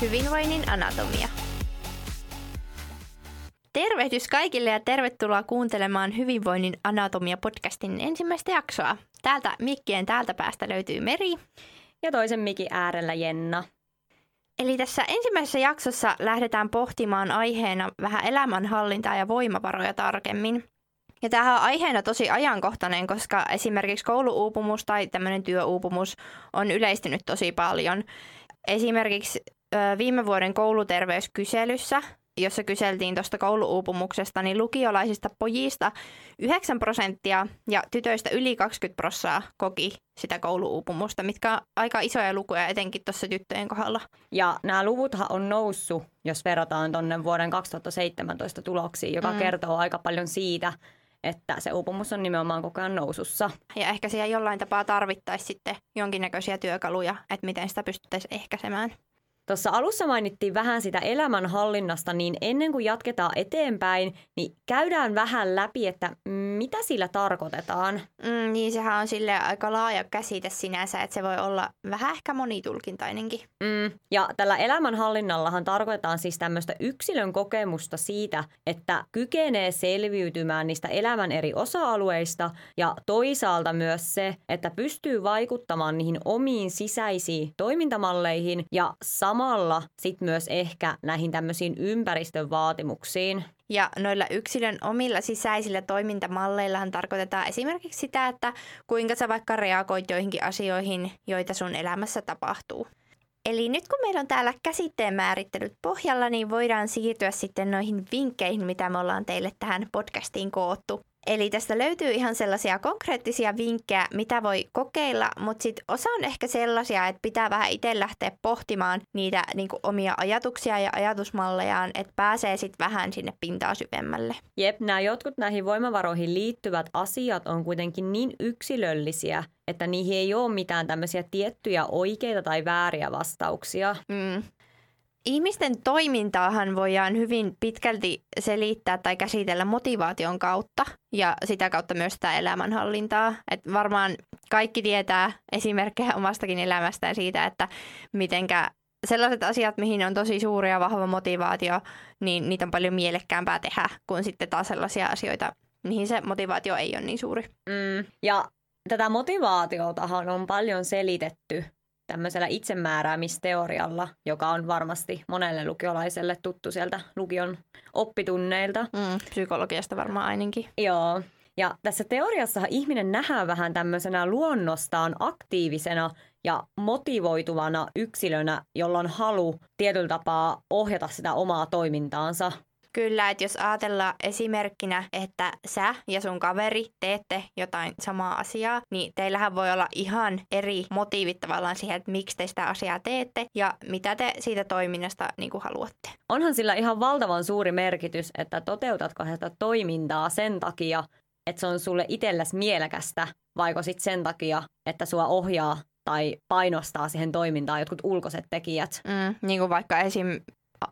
Hyvinvoinnin anatomia. Tervehdys kaikille ja tervetuloa kuuntelemaan Hyvinvoinnin anatomia-podcastin ensimmäistä jaksoa. Täältä mikkien täältä päästä löytyy Meri. Ja toisen mikin äärellä Jenna. Eli tässä ensimmäisessä jaksossa lähdetään pohtimaan aiheena vähän elämänhallintaa ja voimavaroja tarkemmin. Ja tämähän on aiheena tosi ajankohtainen, koska esimerkiksi kouluuupumus tai tämmöinen työuupumus on yleistynyt tosi paljon. Esimerkiksi viime vuoden kouluterveyskyselyssä, jossa kyseltiin tuosta kouluuupumuksesta, niin lukiolaisista pojista 9 prosenttia ja tytöistä yli 20 prosenttia koki sitä kouluuupumusta, mitkä on aika isoja lukuja etenkin tuossa tyttöjen kohdalla. Ja nämä luvuthan on noussut, jos verrataan tuonne vuoden 2017 tuloksiin, joka mm. kertoo aika paljon siitä, että se uupumus on nimenomaan koko ajan nousussa. Ja ehkä siellä jollain tapaa tarvittaisiin sitten jonkinnäköisiä työkaluja, että miten sitä pystyttäisiin ehkäisemään. Tuossa alussa mainittiin vähän sitä elämänhallinnasta, niin ennen kuin jatketaan eteenpäin, niin käydään vähän läpi, että mitä sillä tarkoitetaan. Mm, niin sehän on sille aika laaja käsite sinänsä, että se voi olla vähän ehkä monitulkintainenkin. Mm, ja tällä elämänhallinnallahan tarkoitetaan siis tämmöistä yksilön kokemusta siitä, että kykenee selviytymään niistä elämän eri osa-alueista ja toisaalta myös se, että pystyy vaikuttamaan niihin omiin sisäisiin toimintamalleihin ja samalla sitten myös ehkä näihin tämmöisiin ympäristön vaatimuksiin. Ja noilla yksilön omilla sisäisillä toimintamalleillahan tarkoitetaan esimerkiksi sitä, että kuinka sä vaikka reagoit joihinkin asioihin, joita sun elämässä tapahtuu. Eli nyt kun meillä on täällä käsitteen määrittelyt pohjalla, niin voidaan siirtyä sitten noihin vinkkeihin, mitä me ollaan teille tähän podcastiin koottu. Eli tästä löytyy ihan sellaisia konkreettisia vinkkejä, mitä voi kokeilla, mutta sitten osa on ehkä sellaisia, että pitää vähän itse lähteä pohtimaan niitä niin omia ajatuksia ja ajatusmallejaan, että pääsee sitten vähän sinne pintaa syvemmälle. Jep, nämä jotkut näihin voimavaroihin liittyvät asiat on kuitenkin niin yksilöllisiä, että niihin ei ole mitään tämmöisiä tiettyjä oikeita tai vääriä vastauksia. Mm. Ihmisten toimintaahan voidaan hyvin pitkälti selittää tai käsitellä motivaation kautta ja sitä kautta myös sitä elämänhallintaa. Et varmaan kaikki tietää esimerkkejä omastakin elämästään siitä, että mitenkä sellaiset asiat, mihin on tosi suuri ja vahva motivaatio, niin niitä on paljon mielekkäämpää tehdä kuin sitten taas sellaisia asioita, mihin se motivaatio ei ole niin suuri. Mm. Ja tätä motivaatiotahan on paljon selitetty tämmöisellä itsemääräämisteorialla, joka on varmasti monelle lukiolaiselle tuttu sieltä lukion oppitunneilta. Mm, psykologiasta varmaan ainakin. Joo. Ja tässä teoriassa ihminen nähdään vähän tämmöisenä luonnostaan aktiivisena ja motivoituvana yksilönä, jolla on halu tietyllä tapaa ohjata sitä omaa toimintaansa Kyllä, että jos ajatellaan esimerkkinä, että sä ja sun kaveri teette jotain samaa asiaa, niin teillähän voi olla ihan eri motiivit tavallaan siihen, että miksi te sitä asiaa teette ja mitä te siitä toiminnasta niin kuin haluatte. Onhan sillä ihan valtavan suuri merkitys, että toteutatko sitä toimintaa sen takia, että se on sulle itsellesi mielekästä, vaiko sitten sen takia, että sua ohjaa tai painostaa siihen toimintaan jotkut ulkoiset tekijät. Mm, niin kuin vaikka esim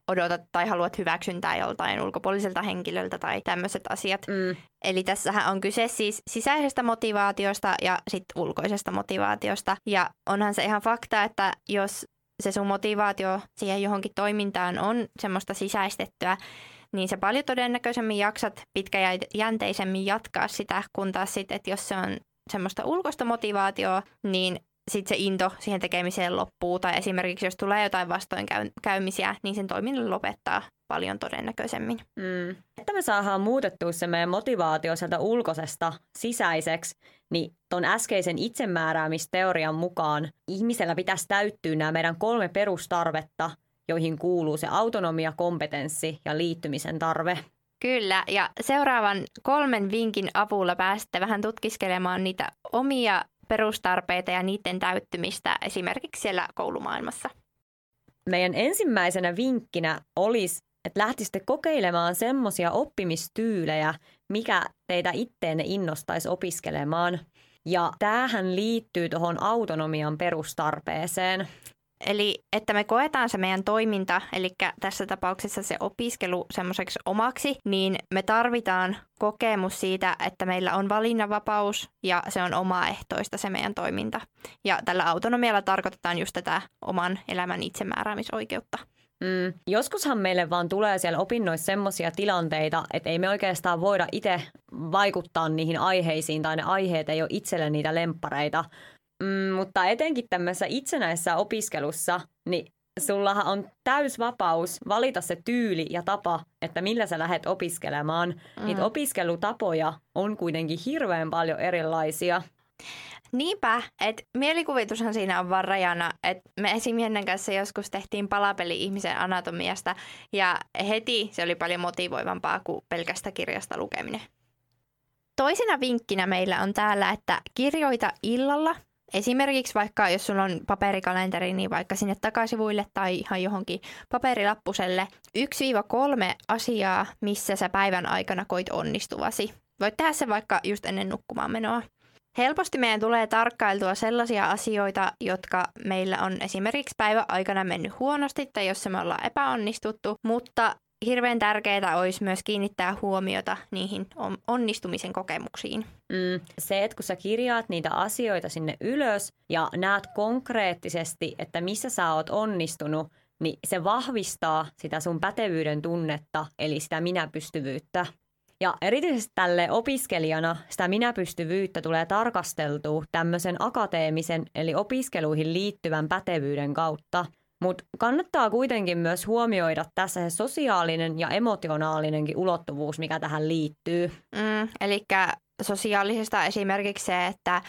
odotat tai haluat hyväksyntää joltain ulkopuoliselta henkilöltä tai tämmöiset asiat. Mm. Eli tässähän on kyse siis sisäisestä motivaatiosta ja sitten ulkoisesta motivaatiosta. Ja onhan se ihan fakta, että jos se sun motivaatio siihen johonkin toimintaan on semmoista sisäistettyä, niin sä paljon todennäköisemmin jaksat pitkäjänteisemmin jatkaa sitä, kun taas sitten, että jos se on semmoista ulkoista motivaatioa, niin sitten se into siihen tekemiseen loppuu. Tai esimerkiksi jos tulee jotain vastoinkäymisiä, niin sen toiminnan lopettaa paljon todennäköisemmin. Mm. Että me saadaan muutettua se meidän motivaatio sieltä ulkoisesta sisäiseksi, niin ton äskeisen itsemääräämisteorian mukaan ihmisellä pitäisi täyttyä nämä meidän kolme perustarvetta, joihin kuuluu se autonomia, kompetenssi ja liittymisen tarve. Kyllä, ja seuraavan kolmen vinkin avulla pääsette vähän tutkiskelemaan niitä omia perustarpeita ja niiden täyttymistä esimerkiksi siellä koulumaailmassa. Meidän ensimmäisenä vinkkinä olisi, että lähtisitte kokeilemaan semmoisia oppimistyylejä, mikä teitä itteenne innostaisi opiskelemaan. Ja tämähän liittyy tuohon autonomian perustarpeeseen. Eli että me koetaan se meidän toiminta, eli tässä tapauksessa se opiskelu semmoiseksi omaksi, niin me tarvitaan kokemus siitä, että meillä on valinnanvapaus ja se on omaehtoista se meidän toiminta. Ja tällä autonomialla tarkoitetaan just tätä oman elämän itsemääräämisoikeutta. Mm. Joskushan meille vaan tulee siellä opinnoissa semmoisia tilanteita, että ei me oikeastaan voida itse vaikuttaa niihin aiheisiin tai ne aiheet ei ole itselle niitä lemppareita. Mm, mutta etenkin tämmöisessä itsenäisessä opiskelussa, niin sullahan on täys vapaus valita se tyyli ja tapa, että millä sä lähdet opiskelemaan. Mm. Niitä opiskelutapoja on kuitenkin hirveän paljon erilaisia. Niinpä, että mielikuvitushan siinä on vaan rajana, että me esimiehen kanssa joskus tehtiin palapeli ihmisen anatomiasta ja heti se oli paljon motivoivampaa kuin pelkästä kirjasta lukeminen. Toisena vinkkinä meillä on täällä, että kirjoita illalla. Esimerkiksi vaikka jos sulla on paperikalenteri, niin vaikka sinne takasivuille tai ihan johonkin paperilappuselle 1-3 asiaa, missä sä päivän aikana koit onnistuvasi. Voit tehdä se vaikka just ennen nukkumaan menoa. Helposti meidän tulee tarkkailtua sellaisia asioita, jotka meillä on esimerkiksi päivän aikana mennyt huonosti tai jossa me ollaan epäonnistuttu, mutta hirveän tärkeää olisi myös kiinnittää huomiota niihin onnistumisen kokemuksiin. Mm, se, että kun sä kirjaat niitä asioita sinne ylös ja näet konkreettisesti, että missä sä oot onnistunut, niin se vahvistaa sitä sun pätevyyden tunnetta, eli sitä minäpystyvyyttä. Ja erityisesti tälle opiskelijana sitä minäpystyvyyttä tulee tarkasteltua tämmöisen akateemisen eli opiskeluihin liittyvän pätevyyden kautta. Mutta kannattaa kuitenkin myös huomioida tässä se sosiaalinen ja emotionaalinenkin ulottuvuus, mikä tähän liittyy. Mm, eli sosiaalisesta esimerkiksi se, että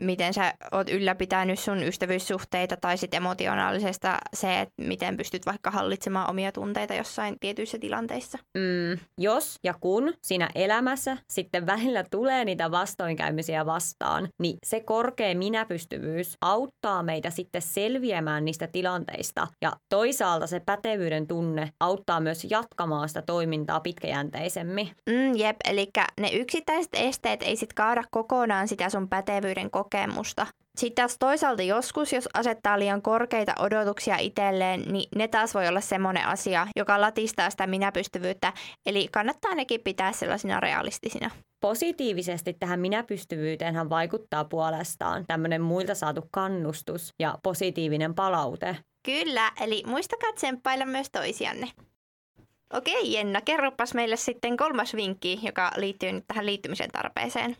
miten sä oot ylläpitänyt sun ystävyyssuhteita tai sitten emotionaalisesta se, että miten pystyt vaikka hallitsemaan omia tunteita jossain tietyissä tilanteissa. Mm, jos ja kun siinä elämässä sitten välillä tulee niitä vastoinkäymisiä vastaan, niin se korkea minäpystyvyys auttaa meitä sitten selviämään niistä tilanteista ja toisaalta se pätevyyden tunne auttaa myös jatkamaan sitä toimintaa pitkäjänteisemmin. Mm, jep, eli ne yksittäiset esteet ei sitten kaada kokonaan sitä sun pätevyyden kokemusta. Sitten taas toisaalta joskus, jos asettaa liian korkeita odotuksia itselleen, niin ne taas voi olla semmoinen asia, joka latistaa sitä minäpystyvyyttä. Eli kannattaa nekin pitää sellaisina realistisina. Positiivisesti tähän minäpystyvyyteenhän vaikuttaa puolestaan tämmöinen muilta saatu kannustus ja positiivinen palaute. Kyllä, eli muistakaa tsemppailla myös toisianne. Okei Jenna, kerropas meille sitten kolmas vinkki, joka liittyy nyt tähän liittymisen tarpeeseen.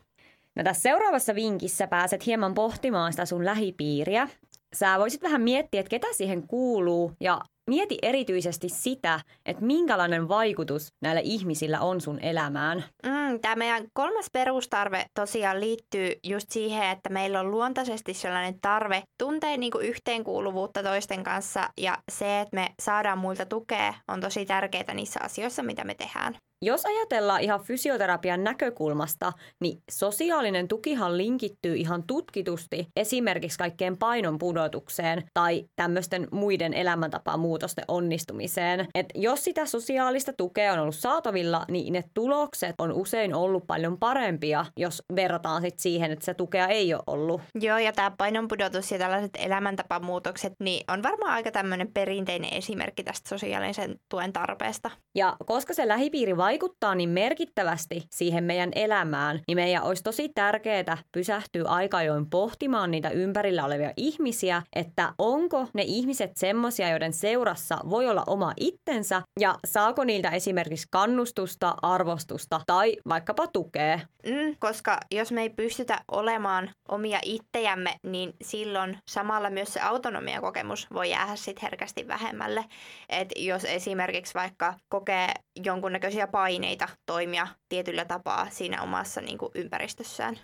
No tässä seuraavassa vinkissä pääset hieman pohtimaan sitä sun lähipiiriä. Sä voisit vähän miettiä, että ketä siihen kuuluu ja mieti erityisesti sitä, että minkälainen vaikutus näillä ihmisillä on sun elämään. Mm, Tämä meidän kolmas perustarve tosiaan liittyy just siihen, että meillä on luontaisesti sellainen tarve tuntea niin kuin yhteenkuuluvuutta toisten kanssa ja se, että me saadaan muilta tukea, on tosi tärkeää niissä asioissa, mitä me tehdään. Jos ajatellaan ihan fysioterapian näkökulmasta, niin sosiaalinen tukihan linkittyy ihan tutkitusti esimerkiksi kaikkeen painon pudotukseen tai tämmöisten muiden elämäntapamuutosten onnistumiseen. Et jos sitä sosiaalista tukea on ollut saatavilla, niin ne tulokset on usein ollut paljon parempia, jos verrataan sit siihen, että se tukea ei ole ollut. Joo, ja tämä painon pudotus ja tällaiset elämäntapamuutokset, niin on varmaan aika tämmöinen perinteinen esimerkki tästä sosiaalisen tuen tarpeesta. Ja koska se lähipiiri vaikuttaa niin merkittävästi siihen meidän elämään, niin meidän olisi tosi tärkeää pysähtyä aika ajoin pohtimaan niitä ympärillä olevia ihmisiä, että onko ne ihmiset semmoisia, joiden seurassa voi olla oma itsensä ja saako niiltä esimerkiksi kannustusta, arvostusta tai vaikkapa tukea. Mm, koska jos me ei pystytä olemaan omia ittejämme, niin silloin samalla myös se autonomiakokemus voi jäädä sitten herkästi vähemmälle. Et jos esimerkiksi vaikka kokee jonkunnäköisiä paineita toimia tietyllä tapaa siinä omassa niin kuin ympäristössään.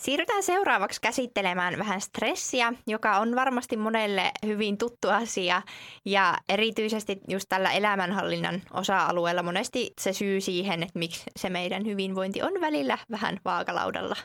Siirrytään seuraavaksi käsittelemään vähän stressiä, joka on varmasti monelle hyvin tuttu asia ja erityisesti just tällä elämänhallinnan osa-alueella monesti se syy siihen, että miksi se meidän hyvinvointi on välillä vähän vaakalaudalla.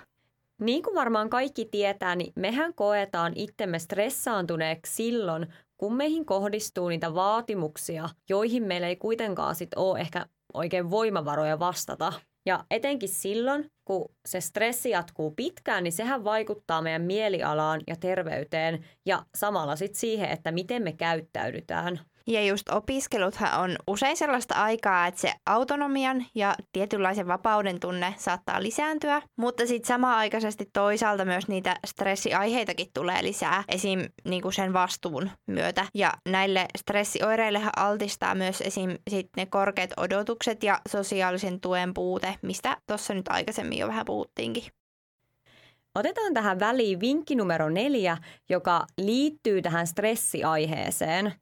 Niin kuin varmaan kaikki tietää, niin mehän koetaan itsemme stressaantuneeksi silloin, kun meihin kohdistuu niitä vaatimuksia, joihin meillä ei kuitenkaan sit ole ehkä oikein voimavaroja vastata. Ja etenkin silloin, kun se stressi jatkuu pitkään, niin sehän vaikuttaa meidän mielialaan ja terveyteen ja samalla sitten siihen, että miten me käyttäydytään. Ja just opiskeluthan on usein sellaista aikaa, että se autonomian ja tietynlaisen vapauden tunne saattaa lisääntyä, mutta sitten samaaikaisesti toisaalta myös niitä stressiaiheitakin tulee lisää esim. Niin kuin sen vastuun myötä. Ja näille stressioireillehan altistaa myös esim. Sit ne korkeat odotukset ja sosiaalisen tuen puute, mistä tuossa nyt aikaisemmin jo vähän puhuttiinkin. Otetaan tähän väliin vinkki numero neljä, joka liittyy tähän stressiaiheeseen.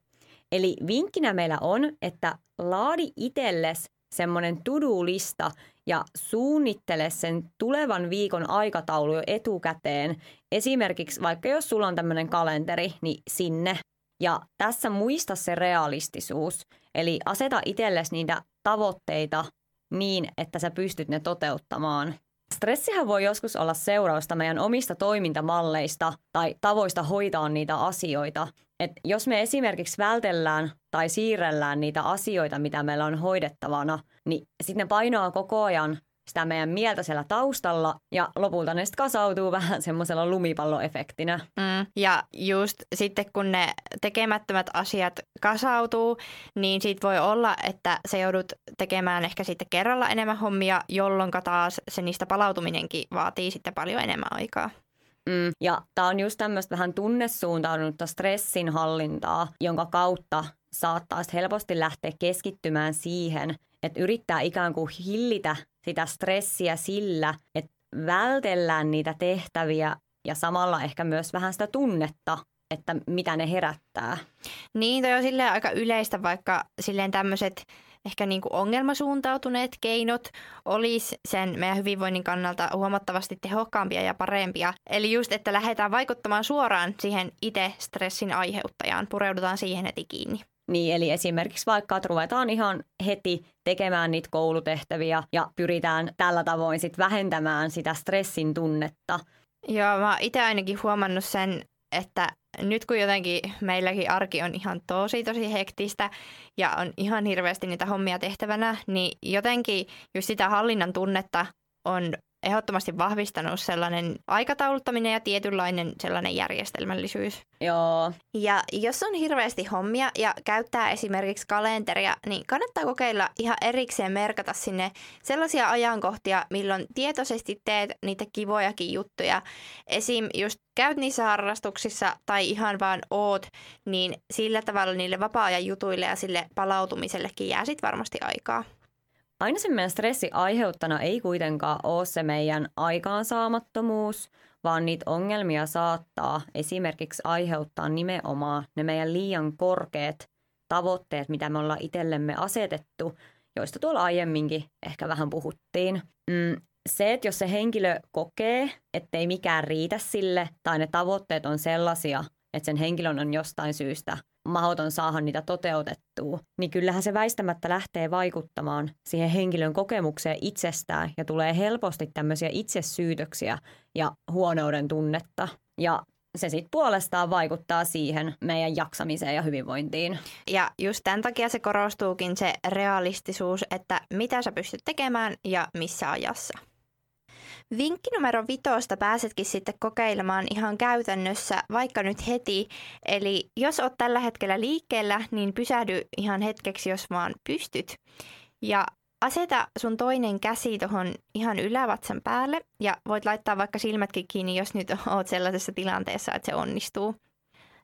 Eli vinkkinä meillä on, että laadi itsellesi semmoinen to-do-lista ja suunnittele sen tulevan viikon aikataulu jo etukäteen. Esimerkiksi vaikka jos sulla on tämmöinen kalenteri, niin sinne. Ja tässä muista se realistisuus. Eli aseta itsellesi niitä tavoitteita niin, että sä pystyt ne toteuttamaan. Stressihän voi joskus olla seurausta meidän omista toimintamalleista tai tavoista hoitaa niitä asioita. Et jos me esimerkiksi vältellään tai siirrellään niitä asioita, mitä meillä on hoidettavana, niin sitten ne painoaa koko ajan sitä meidän mieltä siellä taustalla ja lopulta ne sitten kasautuu vähän semmoisella lumipalloefektinä. Mm. Ja just sitten kun ne tekemättömät asiat kasautuu, niin siitä voi olla, että se joudut tekemään ehkä sitten kerralla enemmän hommia, jolloin taas se niistä palautuminenkin vaatii sitten paljon enemmän aikaa. Mm, ja tämä on just tämmöistä vähän tunnesuuntautunutta stressin hallintaa, jonka kautta saattaa helposti lähteä keskittymään siihen, että yrittää ikään kuin hillitä sitä stressiä sillä, että vältellään niitä tehtäviä ja samalla ehkä myös vähän sitä tunnetta, että mitä ne herättää. Niin, toi on silleen aika yleistä, vaikka silleen tämmöiset ehkä niin kuin ongelmasuuntautuneet keinot olisi sen meidän hyvinvoinnin kannalta huomattavasti tehokkaampia ja parempia. Eli just, että lähdetään vaikuttamaan suoraan siihen itse stressin aiheuttajaan, pureudutaan siihen heti kiinni. Niin, eli esimerkiksi vaikka, että ruvetaan ihan heti tekemään niitä koulutehtäviä ja pyritään tällä tavoin sitten vähentämään sitä stressin tunnetta. Joo, mä itse ainakin huomannut sen, että nyt kun jotenkin meilläkin arki on ihan tosi tosi hektistä ja on ihan hirveästi niitä hommia tehtävänä, niin jotenkin just sitä hallinnan tunnetta on ehdottomasti vahvistanut sellainen aikatauluttaminen ja tietynlainen sellainen järjestelmällisyys. Joo. Ja jos on hirveästi hommia ja käyttää esimerkiksi kalenteria, niin kannattaa kokeilla ihan erikseen merkata sinne sellaisia ajankohtia, milloin tietoisesti teet niitä kivojakin juttuja. Esim. just käyt niissä harrastuksissa tai ihan vaan oot, niin sillä tavalla niille vapaa-ajan jutuille ja sille palautumisellekin jää sitten varmasti aikaa. Aina se meidän stressi aiheuttana ei kuitenkaan ole se meidän aikaansaamattomuus, vaan niitä ongelmia saattaa esimerkiksi aiheuttaa nimenomaan ne meidän liian korkeat tavoitteet, mitä me ollaan itsellemme asetettu, joista tuolla aiemminkin ehkä vähän puhuttiin. Mm, se, että jos se henkilö kokee, ettei mikään riitä sille tai ne tavoitteet on sellaisia, että sen henkilön on jostain syystä mahdoton saada niitä toteutettua, niin kyllähän se väistämättä lähtee vaikuttamaan siihen henkilön kokemukseen itsestään ja tulee helposti tämmöisiä itsesyytöksiä ja huonouden tunnetta. Ja se sitten puolestaan vaikuttaa siihen meidän jaksamiseen ja hyvinvointiin. Ja just tämän takia se korostuukin se realistisuus, että mitä sä pystyt tekemään ja missä ajassa. Vinkki numero vitosta pääsetkin sitten kokeilemaan ihan käytännössä vaikka nyt heti. Eli jos oot tällä hetkellä liikkeellä, niin pysähdy ihan hetkeksi, jos vaan pystyt. Ja aseta sun toinen käsi tuohon ihan ylävatsan päälle ja voit laittaa vaikka silmätkin kiinni, jos nyt oot sellaisessa tilanteessa, että se onnistuu.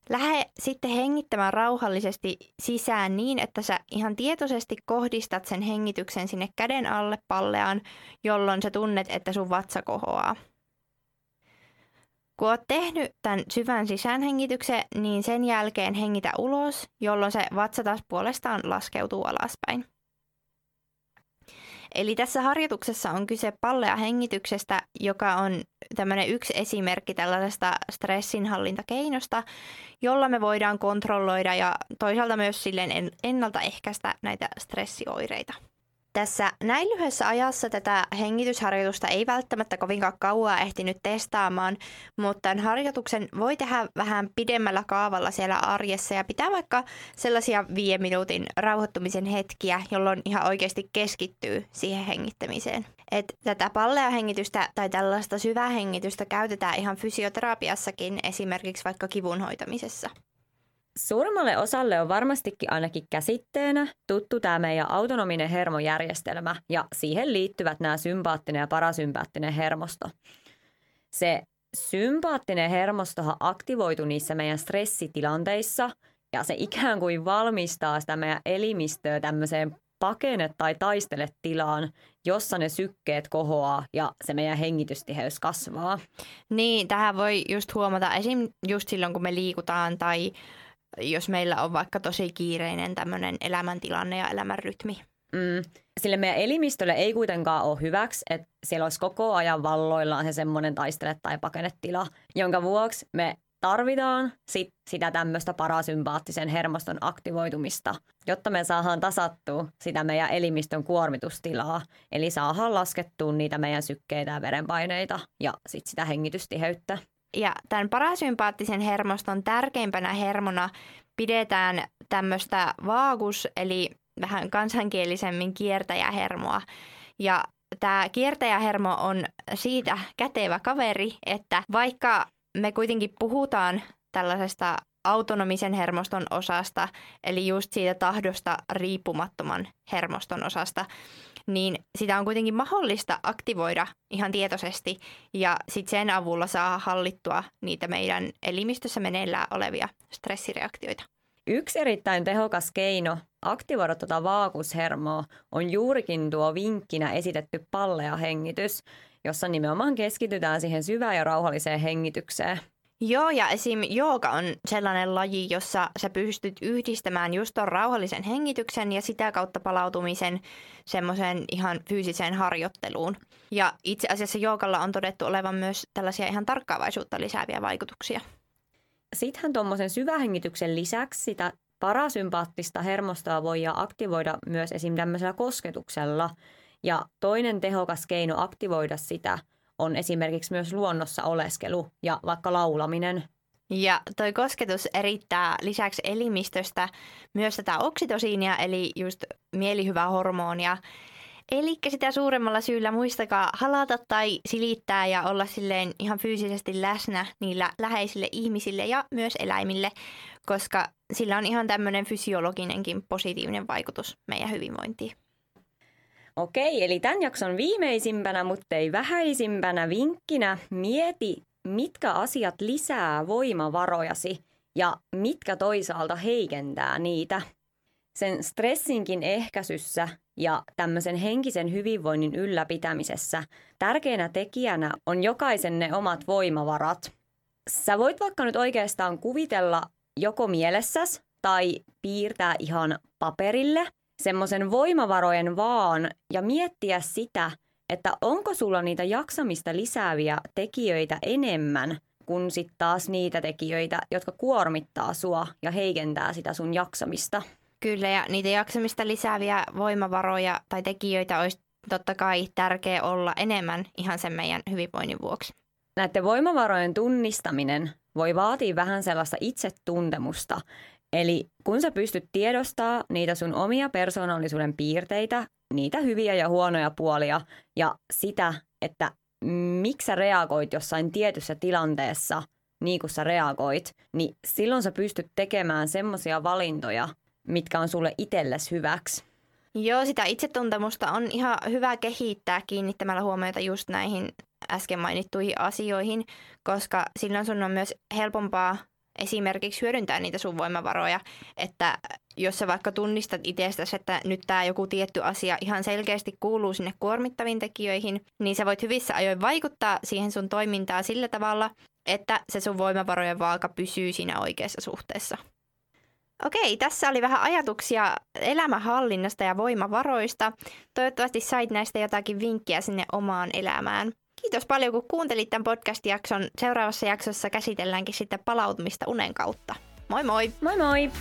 Lähde sitten hengittämään rauhallisesti sisään niin, että sä ihan tietoisesti kohdistat sen hengityksen sinne käden alle palleaan, jolloin sä tunnet, että sun vatsa kohoaa. Kun oot tehnyt tämän syvän sisäänhengityksen, niin sen jälkeen hengitä ulos, jolloin se vatsa taas puolestaan laskeutuu alaspäin. Eli tässä harjoituksessa on kyse pallea hengityksestä, joka on tämmöinen yksi esimerkki tällaisesta stressinhallintakeinosta, jolla me voidaan kontrolloida ja toisaalta myös silleen ennaltaehkäistä näitä stressioireita. Tässä näin lyhyessä ajassa tätä hengitysharjoitusta ei välttämättä kovinkaan kauaa ehtinyt testaamaan, mutta tämän harjoituksen voi tehdä vähän pidemmällä kaavalla siellä arjessa ja pitää vaikka sellaisia viiden minuutin rauhoittumisen hetkiä, jolloin ihan oikeasti keskittyy siihen hengittämiseen. Et tätä pallea hengitystä tai tällaista syvää hengitystä käytetään ihan fysioterapiassakin esimerkiksi vaikka kivun hoitamisessa. Suurimmalle osalle on varmastikin ainakin käsitteenä tuttu tämä meidän autonominen hermojärjestelmä ja siihen liittyvät nämä sympaattinen ja parasympaattinen hermosto. Se sympaattinen hermostohan aktivoitu niissä meidän stressitilanteissa ja se ikään kuin valmistaa sitä meidän elimistöä tämmöiseen pakene tai taistele tilaan, jossa ne sykkeet kohoaa ja se meidän hengitystiheys kasvaa. Niin, tähän voi just huomata esim. just silloin, kun me liikutaan tai jos meillä on vaikka tosi kiireinen tämmöinen elämäntilanne ja elämänrytmi. Mm. Sille meidän elimistölle ei kuitenkaan ole hyväksi, että siellä olisi koko ajan valloillaan se semmoinen taistele- tai pakenetila, jonka vuoksi me tarvitaan sit sitä tämmöistä parasympaattisen hermoston aktivoitumista, jotta me saadaan tasattua sitä meidän elimistön kuormitustilaa. Eli saadaan laskettua niitä meidän sykkeitä ja verenpaineita ja sit sitä hengitystiheyttä. Ja tämän parasympaattisen hermoston tärkeimpänä hermona pidetään tämmöistä vaagus, eli vähän kansankielisemmin kiertäjähermoa. Ja tämä kiertäjähermo on siitä kätevä kaveri, että vaikka me kuitenkin puhutaan tällaisesta autonomisen hermoston osasta, eli just siitä tahdosta riippumattoman hermoston osasta, niin sitä on kuitenkin mahdollista aktivoida ihan tietoisesti ja sitten sen avulla saa hallittua niitä meidän elimistössä meneillään olevia stressireaktioita. Yksi erittäin tehokas keino aktivoida tuota vaakushermoa on juurikin tuo vinkkinä esitetty pallea hengitys, jossa nimenomaan keskitytään siihen syvään ja rauhalliseen hengitykseen. Joo, ja esim. jooga on sellainen laji, jossa sä pystyt yhdistämään just ton rauhallisen hengityksen ja sitä kautta palautumisen semmoiseen ihan fyysiseen harjoitteluun. Ja itse asiassa joogalla on todettu olevan myös tällaisia ihan tarkkaavaisuutta lisääviä vaikutuksia. Sittenhän tuommoisen syvähengityksen lisäksi sitä parasympaattista hermostoa voi aktivoida myös esim. tämmöisellä kosketuksella. Ja toinen tehokas keino aktivoida sitä on esimerkiksi myös luonnossa oleskelu ja vaikka laulaminen. Ja toi kosketus erittää lisäksi elimistöstä myös tätä oksitosiinia, eli just mielihyvää hormonia. Eli sitä suuremmalla syyllä muistakaa halata tai silittää ja olla silleen ihan fyysisesti läsnä niillä läheisille ihmisille ja myös eläimille, koska sillä on ihan tämmöinen fysiologinenkin positiivinen vaikutus meidän hyvinvointiin. Okei, eli tämän jakson viimeisimpänä, mutta ei vähäisimpänä vinkkinä mieti, mitkä asiat lisää voimavarojasi ja mitkä toisaalta heikentää niitä. Sen stressinkin ehkäisyssä ja tämmöisen henkisen hyvinvoinnin ylläpitämisessä tärkeänä tekijänä on jokaisen ne omat voimavarat. Sä voit vaikka nyt oikeastaan kuvitella joko mielessäs tai piirtää ihan paperille semmoisen voimavarojen vaan ja miettiä sitä, että onko sulla niitä jaksamista lisääviä tekijöitä enemmän kuin sitten taas niitä tekijöitä, jotka kuormittaa sua ja heikentää sitä sun jaksamista. Kyllä, ja niitä jaksamista lisääviä voimavaroja tai tekijöitä olisi totta kai tärkeä olla enemmän ihan sen meidän hyvinvoinnin vuoksi. Näiden voimavarojen tunnistaminen voi vaatia vähän sellaista itsetuntemusta. Eli kun sä pystyt tiedostaa niitä sun omia persoonallisuuden piirteitä, niitä hyviä ja huonoja puolia ja sitä, että miksi sä reagoit jossain tietyssä tilanteessa niin kuin sä reagoit, niin silloin sä pystyt tekemään semmoisia valintoja, mitkä on sulle itsellesi hyväksi. Joo, sitä itsetuntemusta on ihan hyvä kehittää kiinnittämällä huomiota just näihin äsken mainittuihin asioihin, koska silloin sun on myös helpompaa esimerkiksi hyödyntää niitä sun voimavaroja, että jos sä vaikka tunnistat itsestäsi, että nyt tämä joku tietty asia ihan selkeästi kuuluu sinne kuormittaviin tekijöihin, niin sä voit hyvissä ajoin vaikuttaa siihen sun toimintaan sillä tavalla, että se sun voimavarojen vaaka pysyy siinä oikeassa suhteessa. Okei, tässä oli vähän ajatuksia elämänhallinnasta ja voimavaroista. Toivottavasti sait näistä jotakin vinkkiä sinne omaan elämään. Kiitos paljon, kun kuuntelit tämän podcast-jakson. Seuraavassa jaksossa käsitelläänkin sitten palautumista unen kautta. Moi moi! Moi moi!